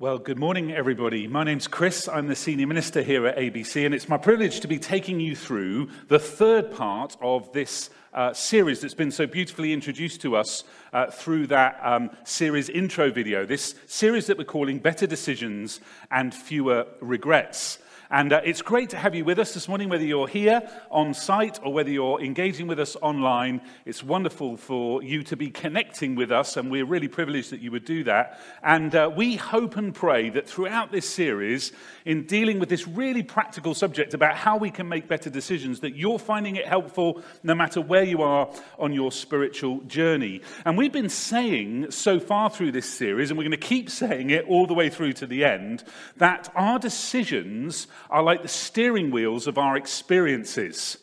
Well, good morning, everybody. My name's Chris. I'm the senior minister here at ABC, and it's my privilege to be taking you through the third part of this uh, series that's been so beautifully introduced to us uh, through that um, series intro video. This series that we're calling Better Decisions and Fewer Regrets. And uh, it's great to have you with us this morning, whether you're here on site or whether you're engaging with us online. It's wonderful for you to be connecting with us, and we're really privileged that you would do that. And uh, we hope and pray that throughout this series, in dealing with this really practical subject about how we can make better decisions, that you're finding it helpful no matter where you are on your spiritual journey. And we've been saying so far through this series, and we're going to keep saying it all the way through to the end, that our decisions are like the steering wheels of our experiences,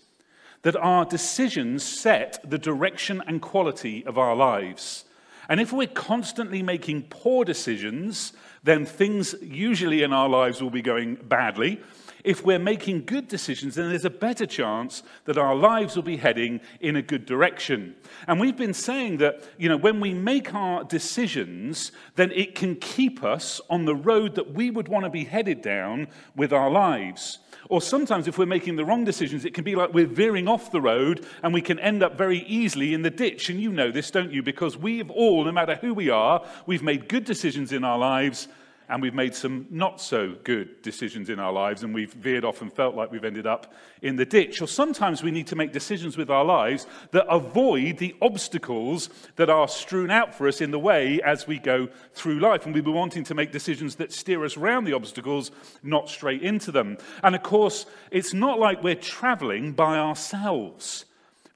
that our decisions set the direction and quality of our lives. And if we're constantly making poor decisions, then things usually in our lives will be going badly if we're making good decisions, then there's a better chance that our lives will be heading in a good direction. And we've been saying that, you know, when we make our decisions, then it can keep us on the road that we would want to be headed down with our lives. Or sometimes, if we're making the wrong decisions, it can be like we're veering off the road and we can end up very easily in the ditch. And you know this, don't you? Because we've all, no matter who we are, we've made good decisions in our lives and we've made some not so good decisions in our lives and we've veered off and felt like we've ended up in the ditch. Or sometimes we need to make decisions with our lives that avoid the obstacles that are strewn out for us in the way as we go through life. And we were wanting to make decisions that steer us around the obstacles, not straight into them. And of course, it's not like we're traveling by ourselves.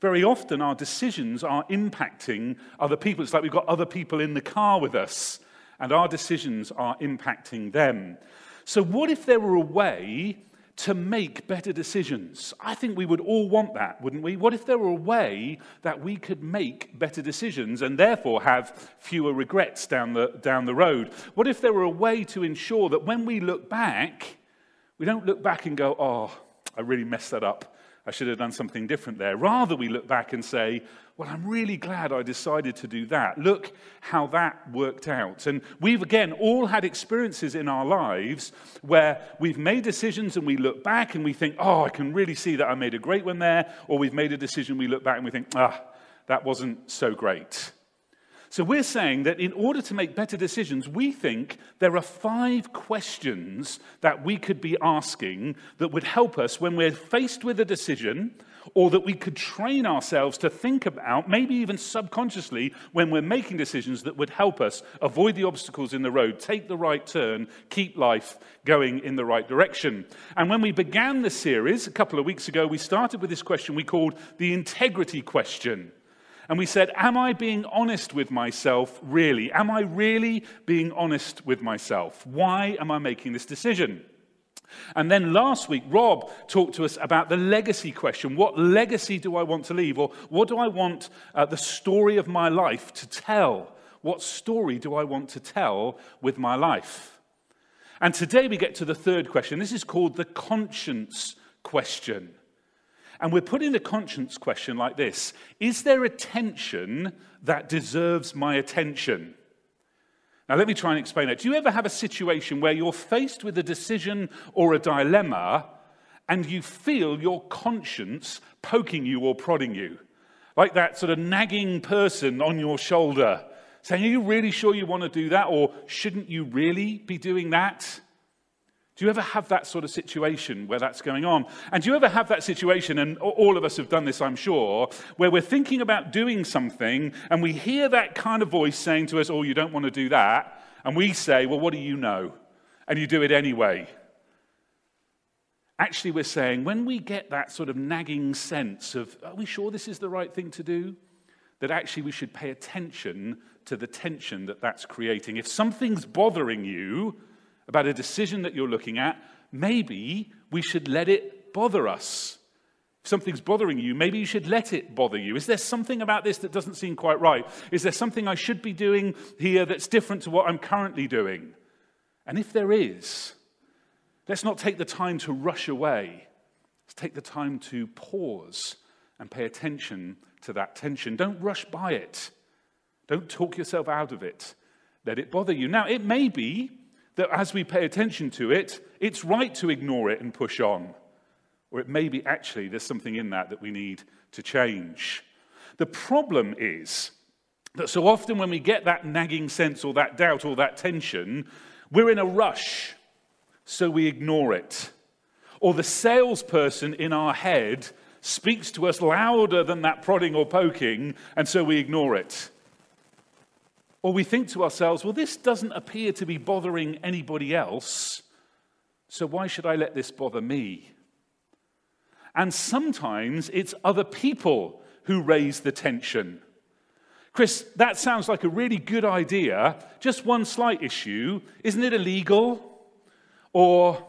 Very often, our decisions are impacting other people. It's like we've got other people in the car with us and our decisions are impacting them. So, what if there were a way to make better decisions? I think we would all want that, wouldn't we? What if there were a way that we could make better decisions and therefore have fewer regrets down the, down the road? What if there were a way to ensure that when we look back, we don't look back and go, oh, I really messed that up. I should have done something different there. Rather, we look back and say, well, I'm really glad I decided to do that. Look how that worked out. And we've, again, all had experiences in our lives where we've made decisions and we look back and we think, oh, I can really see that I made a great one there. Or we've made a decision, we look back and we think, ah, that wasn't so great. So we're saying that in order to make better decisions, we think there are five questions that we could be asking that would help us when we're faced with a decision or that we could train ourselves to think about, maybe even subconsciously, when we're making decisions that would help us avoid the obstacles in the road, take the right turn, keep life going in the right direction. And when we began the series a couple of weeks ago, we started with this question we called the integrity question. And we said, Am I being honest with myself, really? Am I really being honest with myself? Why am I making this decision? And then last week, Rob talked to us about the legacy question. What legacy do I want to leave? Or what do I want uh, the story of my life to tell? What story do I want to tell with my life? And today we get to the third question. This is called the conscience question. And we're putting the conscience question like this Is there a tension that deserves my attention? Now, let me try and explain it. Do you ever have a situation where you're faced with a decision or a dilemma and you feel your conscience poking you or prodding you? Like that sort of nagging person on your shoulder saying, Are you really sure you want to do that? Or shouldn't you really be doing that? Do you ever have that sort of situation where that's going on? And do you ever have that situation, and all of us have done this, I'm sure, where we're thinking about doing something and we hear that kind of voice saying to us, Oh, you don't want to do that. And we say, Well, what do you know? And you do it anyway. Actually, we're saying when we get that sort of nagging sense of, Are we sure this is the right thing to do? That actually we should pay attention to the tension that that's creating. If something's bothering you, about a decision that you're looking at, maybe we should let it bother us. If something's bothering you, maybe you should let it bother you. Is there something about this that doesn't seem quite right? Is there something I should be doing here that's different to what I'm currently doing? And if there is, let's not take the time to rush away. Let's take the time to pause and pay attention to that tension. Don't rush by it. Don't talk yourself out of it. Let it bother you. Now, it may be that as we pay attention to it, it's right to ignore it and push on. Or it may be actually there's something in that that we need to change. The problem is that so often when we get that nagging sense or that doubt or that tension, we're in a rush, so we ignore it. Or the salesperson in our head speaks to us louder than that prodding or poking, and so we ignore it. Or we think to ourselves, well, this doesn't appear to be bothering anybody else, so why should I let this bother me? And sometimes it's other people who raise the tension. Chris, that sounds like a really good idea. Just one slight issue. Isn't it illegal? Or,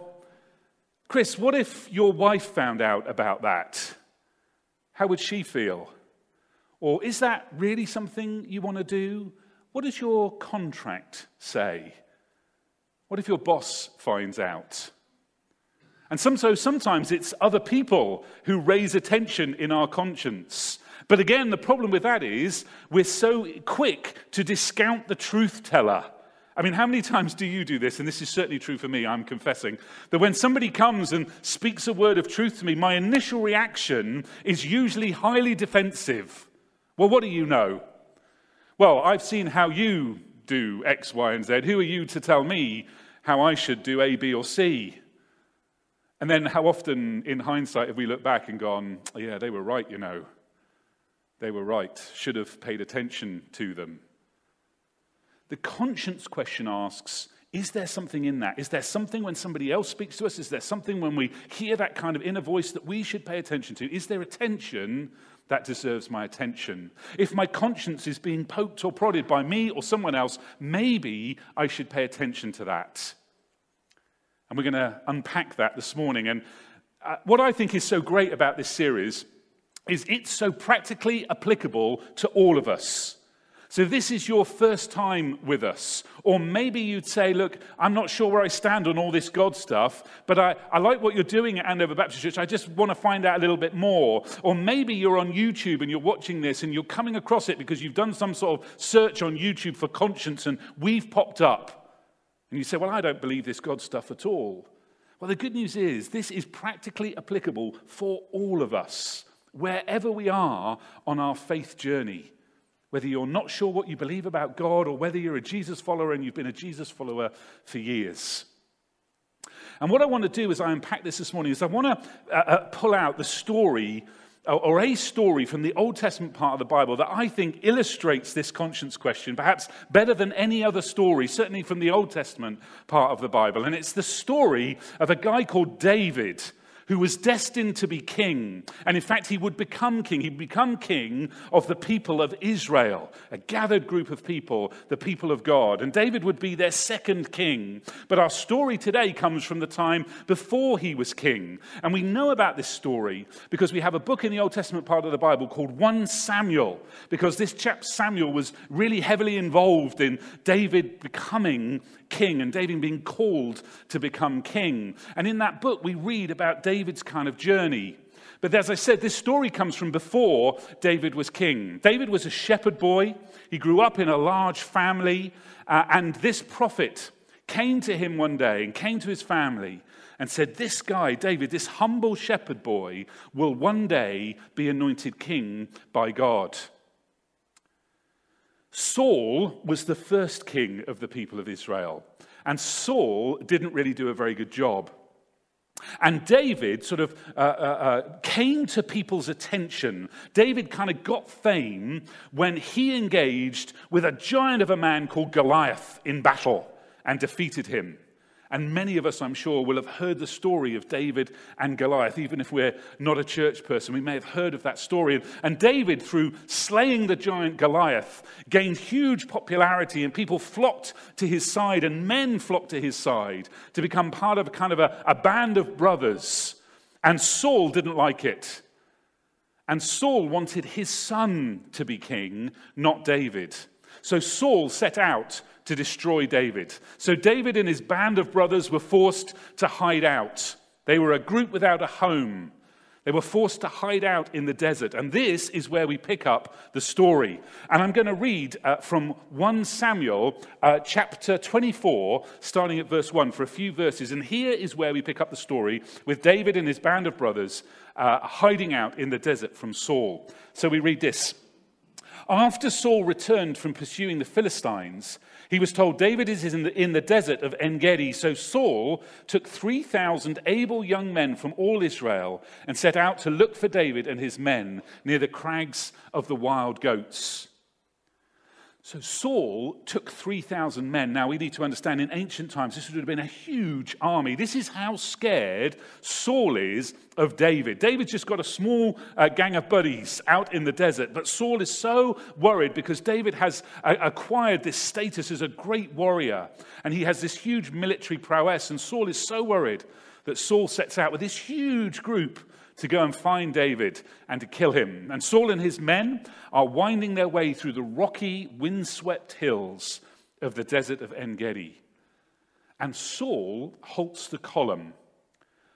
Chris, what if your wife found out about that? How would she feel? Or is that really something you want to do? What does your contract say? What if your boss finds out? And so sometimes it's other people who raise attention in our conscience. But again, the problem with that is we're so quick to discount the truth teller. I mean, how many times do you do this? And this is certainly true for me, I'm confessing. That when somebody comes and speaks a word of truth to me, my initial reaction is usually highly defensive. Well, what do you know? Well, I've seen how you do X, Y, and Z. Who are you to tell me how I should do A, B, or C? And then how often, in hindsight, have we looked back and gone, yeah, they were right, you know. They were right. Should have paid attention to them. The conscience question asks Is there something in that? Is there something when somebody else speaks to us? Is there something when we hear that kind of inner voice that we should pay attention to? Is there a tension that deserves my attention? If my conscience is being poked or prodded by me or someone else, maybe I should pay attention to that. And we're going to unpack that this morning. And uh, what I think is so great about this series is it's so practically applicable to all of us. So, this is your first time with us. Or maybe you'd say, Look, I'm not sure where I stand on all this God stuff, but I, I like what you're doing at Andover Baptist Church. I just want to find out a little bit more. Or maybe you're on YouTube and you're watching this and you're coming across it because you've done some sort of search on YouTube for conscience and we've popped up. And you say, Well, I don't believe this God stuff at all. Well, the good news is this is practically applicable for all of us, wherever we are on our faith journey. Whether you're not sure what you believe about God or whether you're a Jesus follower and you've been a Jesus follower for years. And what I want to do as I unpack this this morning is I want to uh, uh, pull out the story or a story from the Old Testament part of the Bible that I think illustrates this conscience question, perhaps better than any other story, certainly from the Old Testament part of the Bible. And it's the story of a guy called David who was destined to be king. And in fact, he would become king. He'd become king of the people of Israel, a gathered group of people, the people of God. And David would be their second king. But our story today comes from the time before he was king. And we know about this story because we have a book in the Old Testament part of the Bible called 1 Samuel, because this chap Samuel was really heavily involved in David becoming king and David being called to become king. And in that book, we read about David's kind of journey. But as I said, this story comes from before David was king. David was a shepherd boy. He grew up in a large family. Uh, and this prophet came to him one day and came to his family and said, This guy, David, this humble shepherd boy, will one day be anointed king by God. Saul was the first king of the people of Israel, and Saul didn't really do a very good job. And David sort of uh, uh, uh, came to people's attention. David kind of got fame when he engaged with a giant of a man called Goliath in battle and defeated him. And many of us, I'm sure, will have heard the story of David and Goliath. Even if we're not a church person, we may have heard of that story. And David, through slaying the giant Goliath, gained huge popularity, and people flocked to his side, and men flocked to his side to become part of a kind of a, a band of brothers. And Saul didn't like it. And Saul wanted his son to be king, not David. So Saul set out to destroy David. So David and his band of brothers were forced to hide out. They were a group without a home. They were forced to hide out in the desert. And this is where we pick up the story. And I'm going to read uh, from 1 Samuel uh, chapter 24, starting at verse 1, for a few verses. And here is where we pick up the story with David and his band of brothers uh, hiding out in the desert from Saul. So we read this. After Saul returned from pursuing the Philistines, he was told, David is in the, in the desert of En Gedi. So Saul took 3,000 able young men from all Israel and set out to look for David and his men near the crags of the wild goats. So Saul took 3,000 men. Now we need to understand in ancient times this would have been a huge army. This is how scared Saul is of David. David's just got a small uh, gang of buddies out in the desert, but Saul is so worried because David has uh, acquired this status as a great warrior and he has this huge military prowess. And Saul is so worried that Saul sets out with this huge group to go and find David and to kill him. And Saul and his men are winding their way through the rocky, windswept hills of the desert of En Gedi. And Saul halts the column.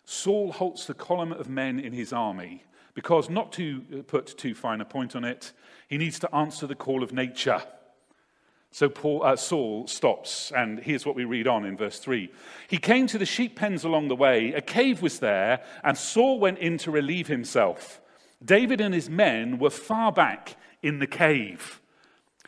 Saul halts the column of men in his army because, not to uh, put too fine a point on it, he needs to answer the call of nature. So Paul, uh, Saul stops, and here's what we read on in verse 3. He came to the sheep pens along the way. A cave was there, and Saul went in to relieve himself. David and his men were far back in the cave.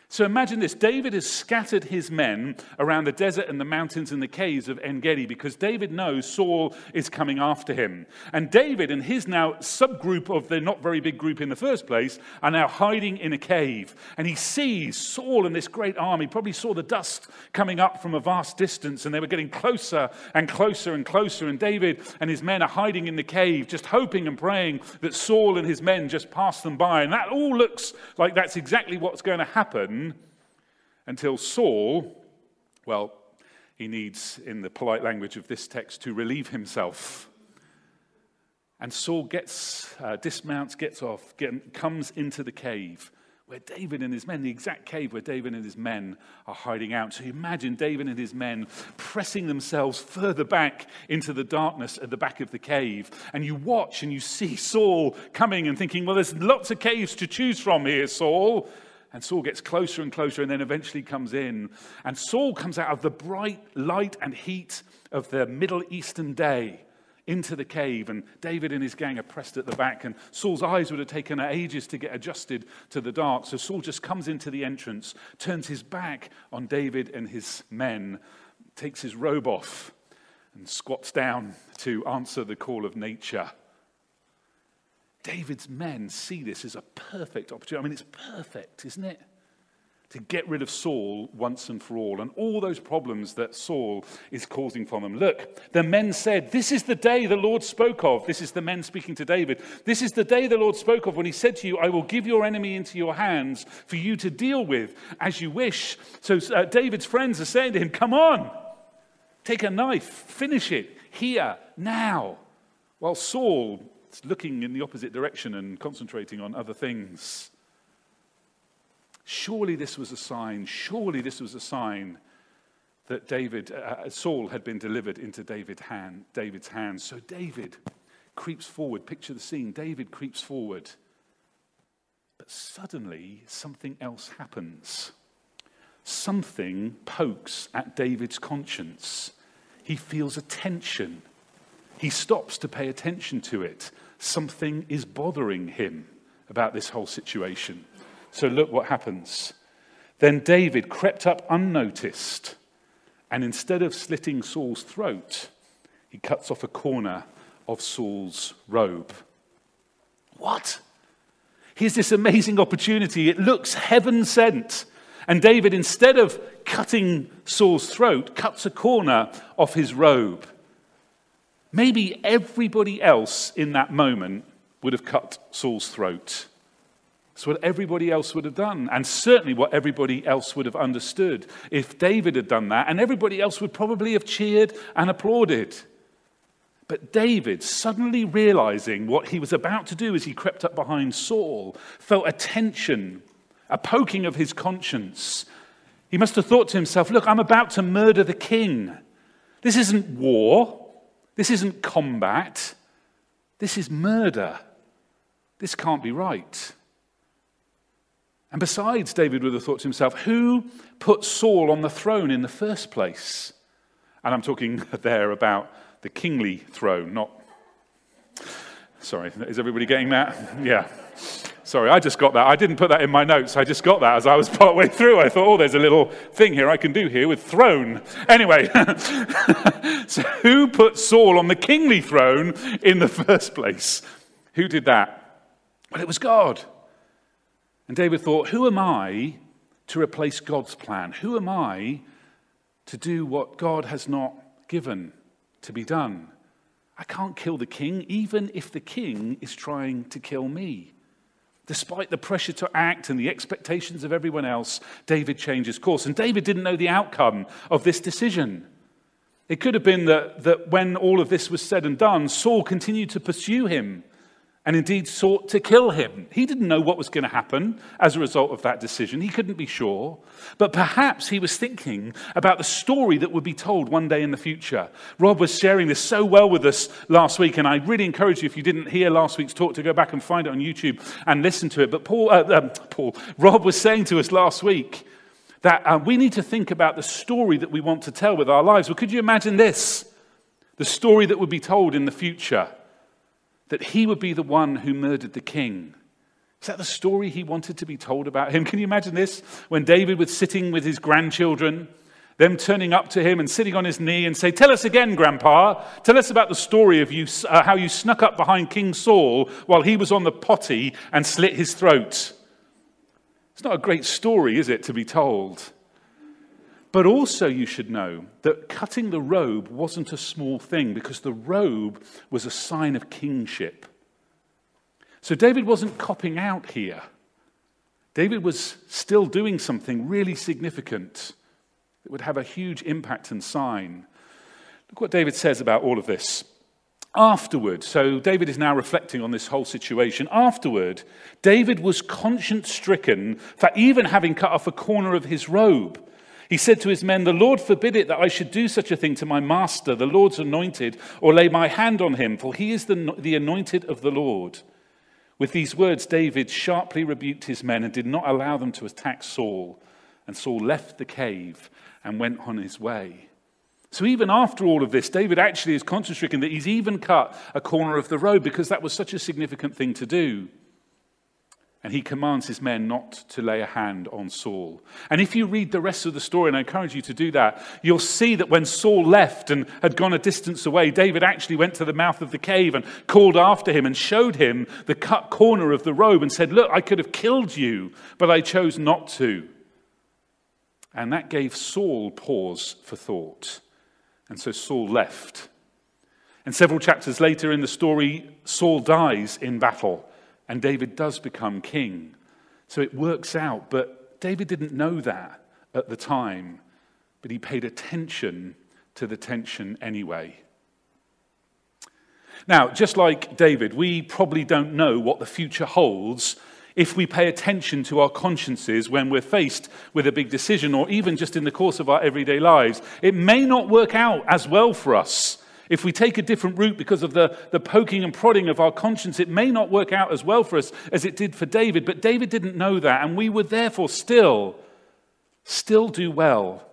So imagine this David has scattered his men around the desert and the mountains and the caves of En Gedi because David knows Saul is coming after him. And David and his now subgroup of the not very big group in the first place are now hiding in a cave. And he sees Saul and this great army, probably saw the dust coming up from a vast distance, and they were getting closer and closer and closer. And David and his men are hiding in the cave, just hoping and praying that Saul and his men just pass them by. And that all looks like that's exactly what's going to happen until Saul, well, he needs, in the polite language of this text, to relieve himself. And Saul gets, uh, dismounts, gets off, get, comes into the cave where David and his men, the exact cave where David and his men are hiding out. So imagine David and his men pressing themselves further back into the darkness at the back of the cave. And you watch and you see Saul coming and thinking, well, there's lots of caves to choose from here, Saul. And Saul gets closer and closer and then eventually comes in. And Saul comes out of the bright light and heat of the Middle Eastern day into the cave. And David and his gang are pressed at the back. And Saul's eyes would have taken ages to get adjusted to the dark. So Saul just comes into the entrance, turns his back on David and his men, takes his robe off, and squats down to answer the call of nature. David's men see this as a perfect opportunity. I mean, it's perfect, isn't it? To get rid of Saul once and for all and all those problems that Saul is causing for them. Look, the men said, This is the day the Lord spoke of. This is the men speaking to David. This is the day the Lord spoke of when he said to you, I will give your enemy into your hands for you to deal with as you wish. So uh, David's friends are saying to him, Come on, take a knife, finish it here, now. While Saul it's looking in the opposite direction and concentrating on other things. Surely this was a sign, surely this was a sign that David, uh, Saul had been delivered into David hand, David's hands. So David creeps forward. Picture the scene. David creeps forward. But suddenly, something else happens. Something pokes at David's conscience. He feels a tension he stops to pay attention to it. Something is bothering him about this whole situation. So look what happens. Then David crept up unnoticed, and instead of slitting Saul's throat, he cuts off a corner of Saul's robe. What? Here's this amazing opportunity. It looks heaven sent. And David, instead of cutting Saul's throat, cuts a corner off his robe. Maybe everybody else in that moment would have cut Saul's throat. That's what everybody else would have done, and certainly what everybody else would have understood if David had done that, and everybody else would probably have cheered and applauded. But David, suddenly realizing what he was about to do as he crept up behind Saul, felt a tension, a poking of his conscience. He must have thought to himself, Look, I'm about to murder the king. This isn't war. This isn't combat, this is murder. this can't be right. And besides, David would have thought to himself, who put Saul on the throne in the first place? And I'm talking there about the kingly throne, not. Sorry, is everybody getting that? Yeah. Sorry, I just got that. I didn't put that in my notes. I just got that as I was partway through. I thought, oh, there's a little thing here I can do here with throne. Anyway, so who put Saul on the kingly throne in the first place? Who did that? Well, it was God. And David thought, who am I to replace God's plan? Who am I to do what God has not given to be done? I can't kill the king, even if the king is trying to kill me. Despite the pressure to act and the expectations of everyone else, David changes course. And David didn't know the outcome of this decision. It could have been that, that when all of this was said and done, Saul continued to pursue him and indeed sought to kill him. He didn't know what was going to happen as a result of that decision. He couldn't be sure. But perhaps he was thinking about the story that would be told one day in the future. Rob was sharing this so well with us last week, and I really encourage you, if you didn't hear last week's talk, to go back and find it on YouTube and listen to it. But Paul, uh, um, Paul Rob was saying to us last week that uh, we need to think about the story that we want to tell with our lives. Well, could you imagine this? The story that would be told in the future that he would be the one who murdered the king. Is that the story he wanted to be told about him? Can you imagine this? When David was sitting with his grandchildren, them turning up to him and sitting on his knee and say, Tell us again, Grandpa. Tell us about the story of you, uh, how you snuck up behind King Saul while he was on the potty and slit his throat. It's not a great story, is it, to be told? But also, you should know that cutting the robe wasn't a small thing because the robe was a sign of kingship. So David wasn't copping out here. David was still doing something really significant that would have a huge impact and sign. Look what David says about all of this. Afterward, so David is now reflecting on this whole situation. Afterward, David was conscience stricken for even having cut off a corner of his robe. He said to his men, The Lord forbid it that I should do such a thing to my master, the Lord's anointed, or lay my hand on him, for he is the, the anointed of the Lord. With these words, David sharply rebuked his men and did not allow them to attack Saul. And Saul left the cave and went on his way. So, even after all of this, David actually is conscience stricken that he's even cut a corner of the road because that was such a significant thing to do. And he commands his men not to lay a hand on Saul. And if you read the rest of the story, and I encourage you to do that, you'll see that when Saul left and had gone a distance away, David actually went to the mouth of the cave and called after him and showed him the cut corner of the robe and said, Look, I could have killed you, but I chose not to. And that gave Saul pause for thought. And so Saul left. And several chapters later in the story, Saul dies in battle and David does become king. So it works out, but David didn't know that at the time, but he paid attention to the tension anyway. Now, just like David, we probably don't know what the future holds if we pay attention to our consciences when we're faced with a big decision or even just in the course of our everyday lives. It may not work out as well for us if we take a different route because of the, the poking and prodding of our conscience, it may not work out as well for us as it did for David. But David didn't know that, and we would therefore still, still do well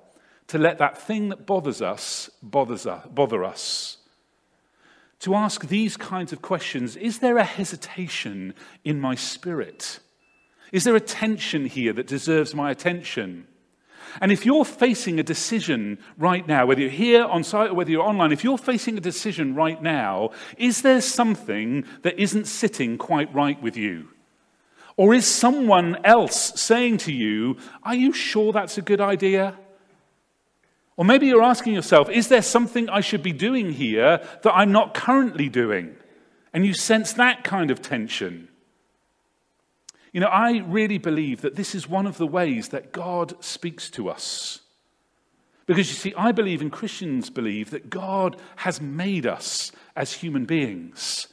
to let that thing that bothers us bothers us, bother us. To ask these kinds of questions Is there a hesitation in my spirit? Is there a tension here that deserves my attention? And if you're facing a decision right now, whether you're here on site or whether you're online, if you're facing a decision right now, is there something that isn't sitting quite right with you? Or is someone else saying to you, Are you sure that's a good idea? Or maybe you're asking yourself, Is there something I should be doing here that I'm not currently doing? And you sense that kind of tension. You know, I really believe that this is one of the ways that God speaks to us. Because you see, I believe, and Christians believe, that God has made us as human beings.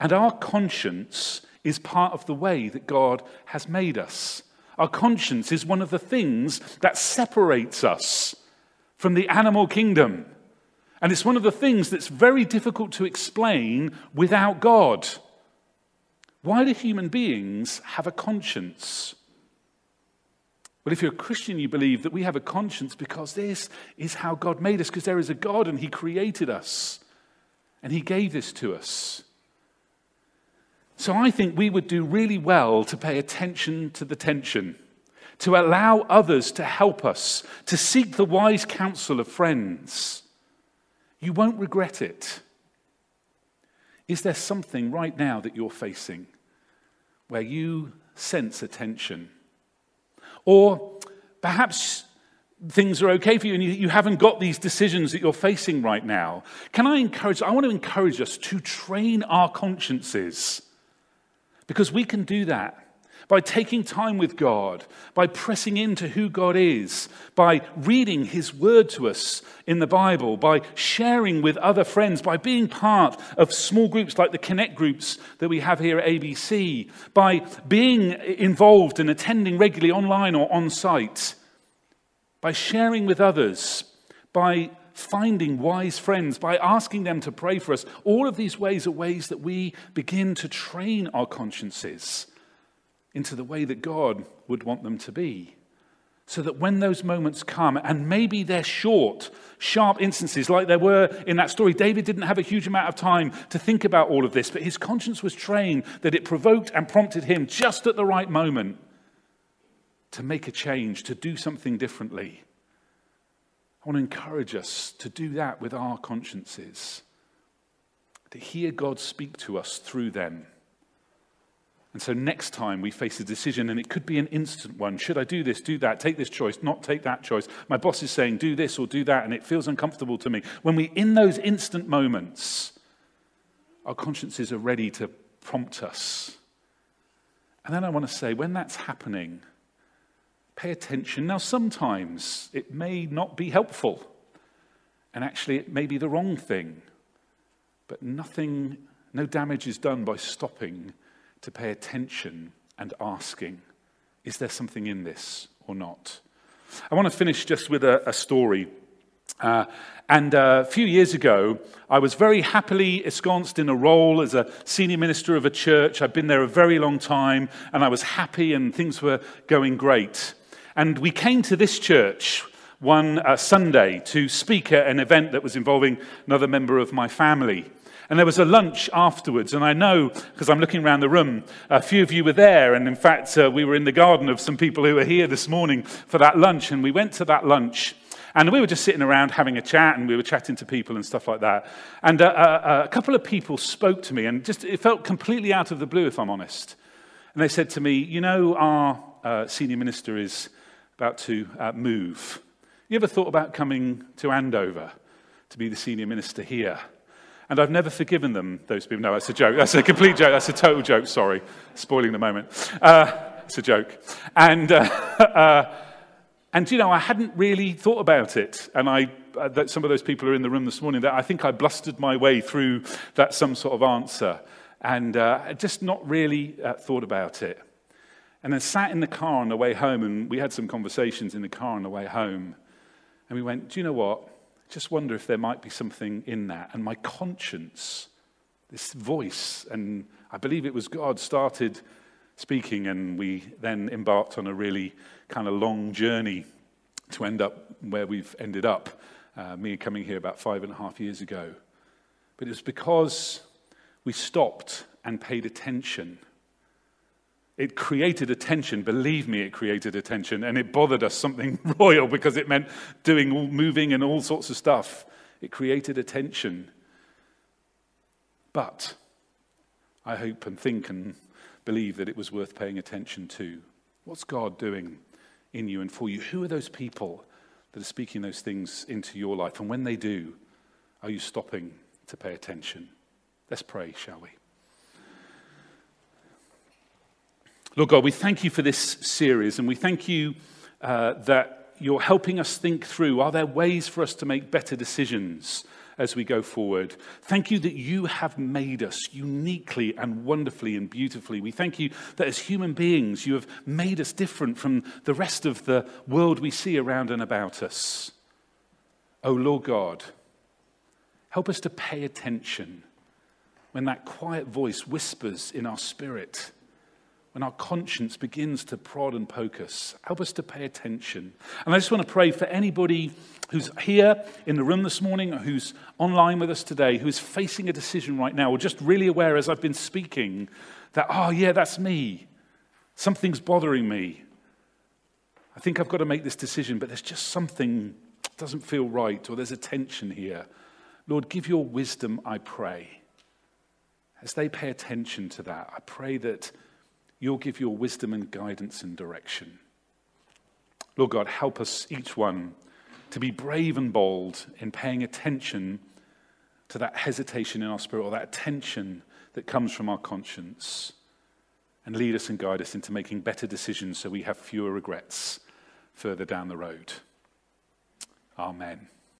And our conscience is part of the way that God has made us. Our conscience is one of the things that separates us from the animal kingdom. And it's one of the things that's very difficult to explain without God. Why do human beings have a conscience? Well, if you're a Christian, you believe that we have a conscience because this is how God made us, because there is a God and He created us and He gave this to us. So I think we would do really well to pay attention to the tension, to allow others to help us, to seek the wise counsel of friends. You won't regret it. Is there something right now that you're facing where you sense a tension? Or perhaps things are okay for you and you, you, haven't got these decisions that you're facing right now. Can I encourage, I want to encourage us to train our consciences because we can do that by taking time with God, by pressing into who God is, by reading His word to us in the Bible, by sharing with other friends, by being part of small groups like the Connect groups that we have here at ABC, by being involved and attending regularly online or on site, by sharing with others, by finding wise friends, by asking them to pray for us. All of these ways are ways that we begin to train our consciences into the way that God would want them to be. So that when those moments come, and maybe they're short, sharp instances like there were in that story, David didn't have a huge amount of time to think about all of this, but his conscience was trained that it provoked and prompted him just at the right moment to make a change, to do something differently. I want to encourage us to do that with our consciences, to hear God speak to us through them. And so next time we face a decision, and it could be an instant one should I do this, do that, take this choice, not take that choice? My boss is saying do this or do that, and it feels uncomfortable to me. When we, in those instant moments, our consciences are ready to prompt us. And then I want to say, when that's happening, pay attention. Now, sometimes it may not be helpful, and actually, it may be the wrong thing, but nothing, no damage is done by stopping to pay attention and asking, is there something in this or not? I want to finish just with a, a story. Uh, and uh, a few years ago, I was very happily ensconced in a role as a senior minister of a church. I'd been there a very long time, and I was happy, and things were going great. And we came to this church one uh, Sunday to speak at an event that was involving another member of my family. And there was a lunch afterwards. And I know, because I'm looking around the room, a few of you were there. And in fact, uh, we were in the garden of some people who were here this morning for that lunch. And we went to that lunch. And we were just sitting around having a chat, and we were chatting to people and stuff like that. And uh, uh, a couple of people spoke to me, and just it felt completely out of the blue, if I'm honest. And they said to me, You know, our uh, senior minister is about to uh, move. You ever thought about coming to Andover to be the senior minister here? And I've never forgiven them, those people. No, that's a joke. That's a complete joke. That's a total joke. Sorry. Spoiling the moment. Uh, it's a joke. And, uh, uh, and, you know, I hadn't really thought about it. And I, uh, that some of those people are in the room this morning that I think I blustered my way through that some sort of answer. And uh, just not really uh, thought about it. And then sat in the car on the way home, and we had some conversations in the car on the way home. And we went, Do you know what? just wonder if there might be something in that. And my conscience, this voice, and I believe it was God, started speaking, and we then embarked on a really kind of long journey to end up where we've ended up. Uh, me coming here about five and a half years ago. But it was because we stopped and paid attention it created attention. Believe me, it created attention. And it bothered us something royal because it meant doing all, moving and all sorts of stuff. It created attention. But I hope and think and believe that it was worth paying attention to. What's God doing in you and for you? Who are those people that are speaking those things into your life? And when they do, are you stopping to pay attention? Let's pray, shall we? Lord God, we thank you for this series and we thank you uh, that you're helping us think through are there ways for us to make better decisions as we go forward? Thank you that you have made us uniquely and wonderfully and beautifully. We thank you that as human beings, you have made us different from the rest of the world we see around and about us. Oh, Lord God, help us to pay attention when that quiet voice whispers in our spirit, when our conscience begins to prod and poke us. Help us to pay attention. And I just want to pray for anybody who's here in the room this morning, or who's online with us today, who's facing a decision right now, or just really aware as I've been speaking that, oh, yeah, that's me. Something's bothering me. I think I've got to make this decision, but there's just something doesn't feel right, or there's a tension here. Lord, give your wisdom, I pray. As they pay attention to that, I pray that you'll give your wisdom and guidance and direction. Lord God, help us, each one, to be brave and bold in paying attention to that hesitation in our spirit or that tension that comes from our conscience. And lead us and guide us into making better decisions so we have fewer regrets further down the road. Amen.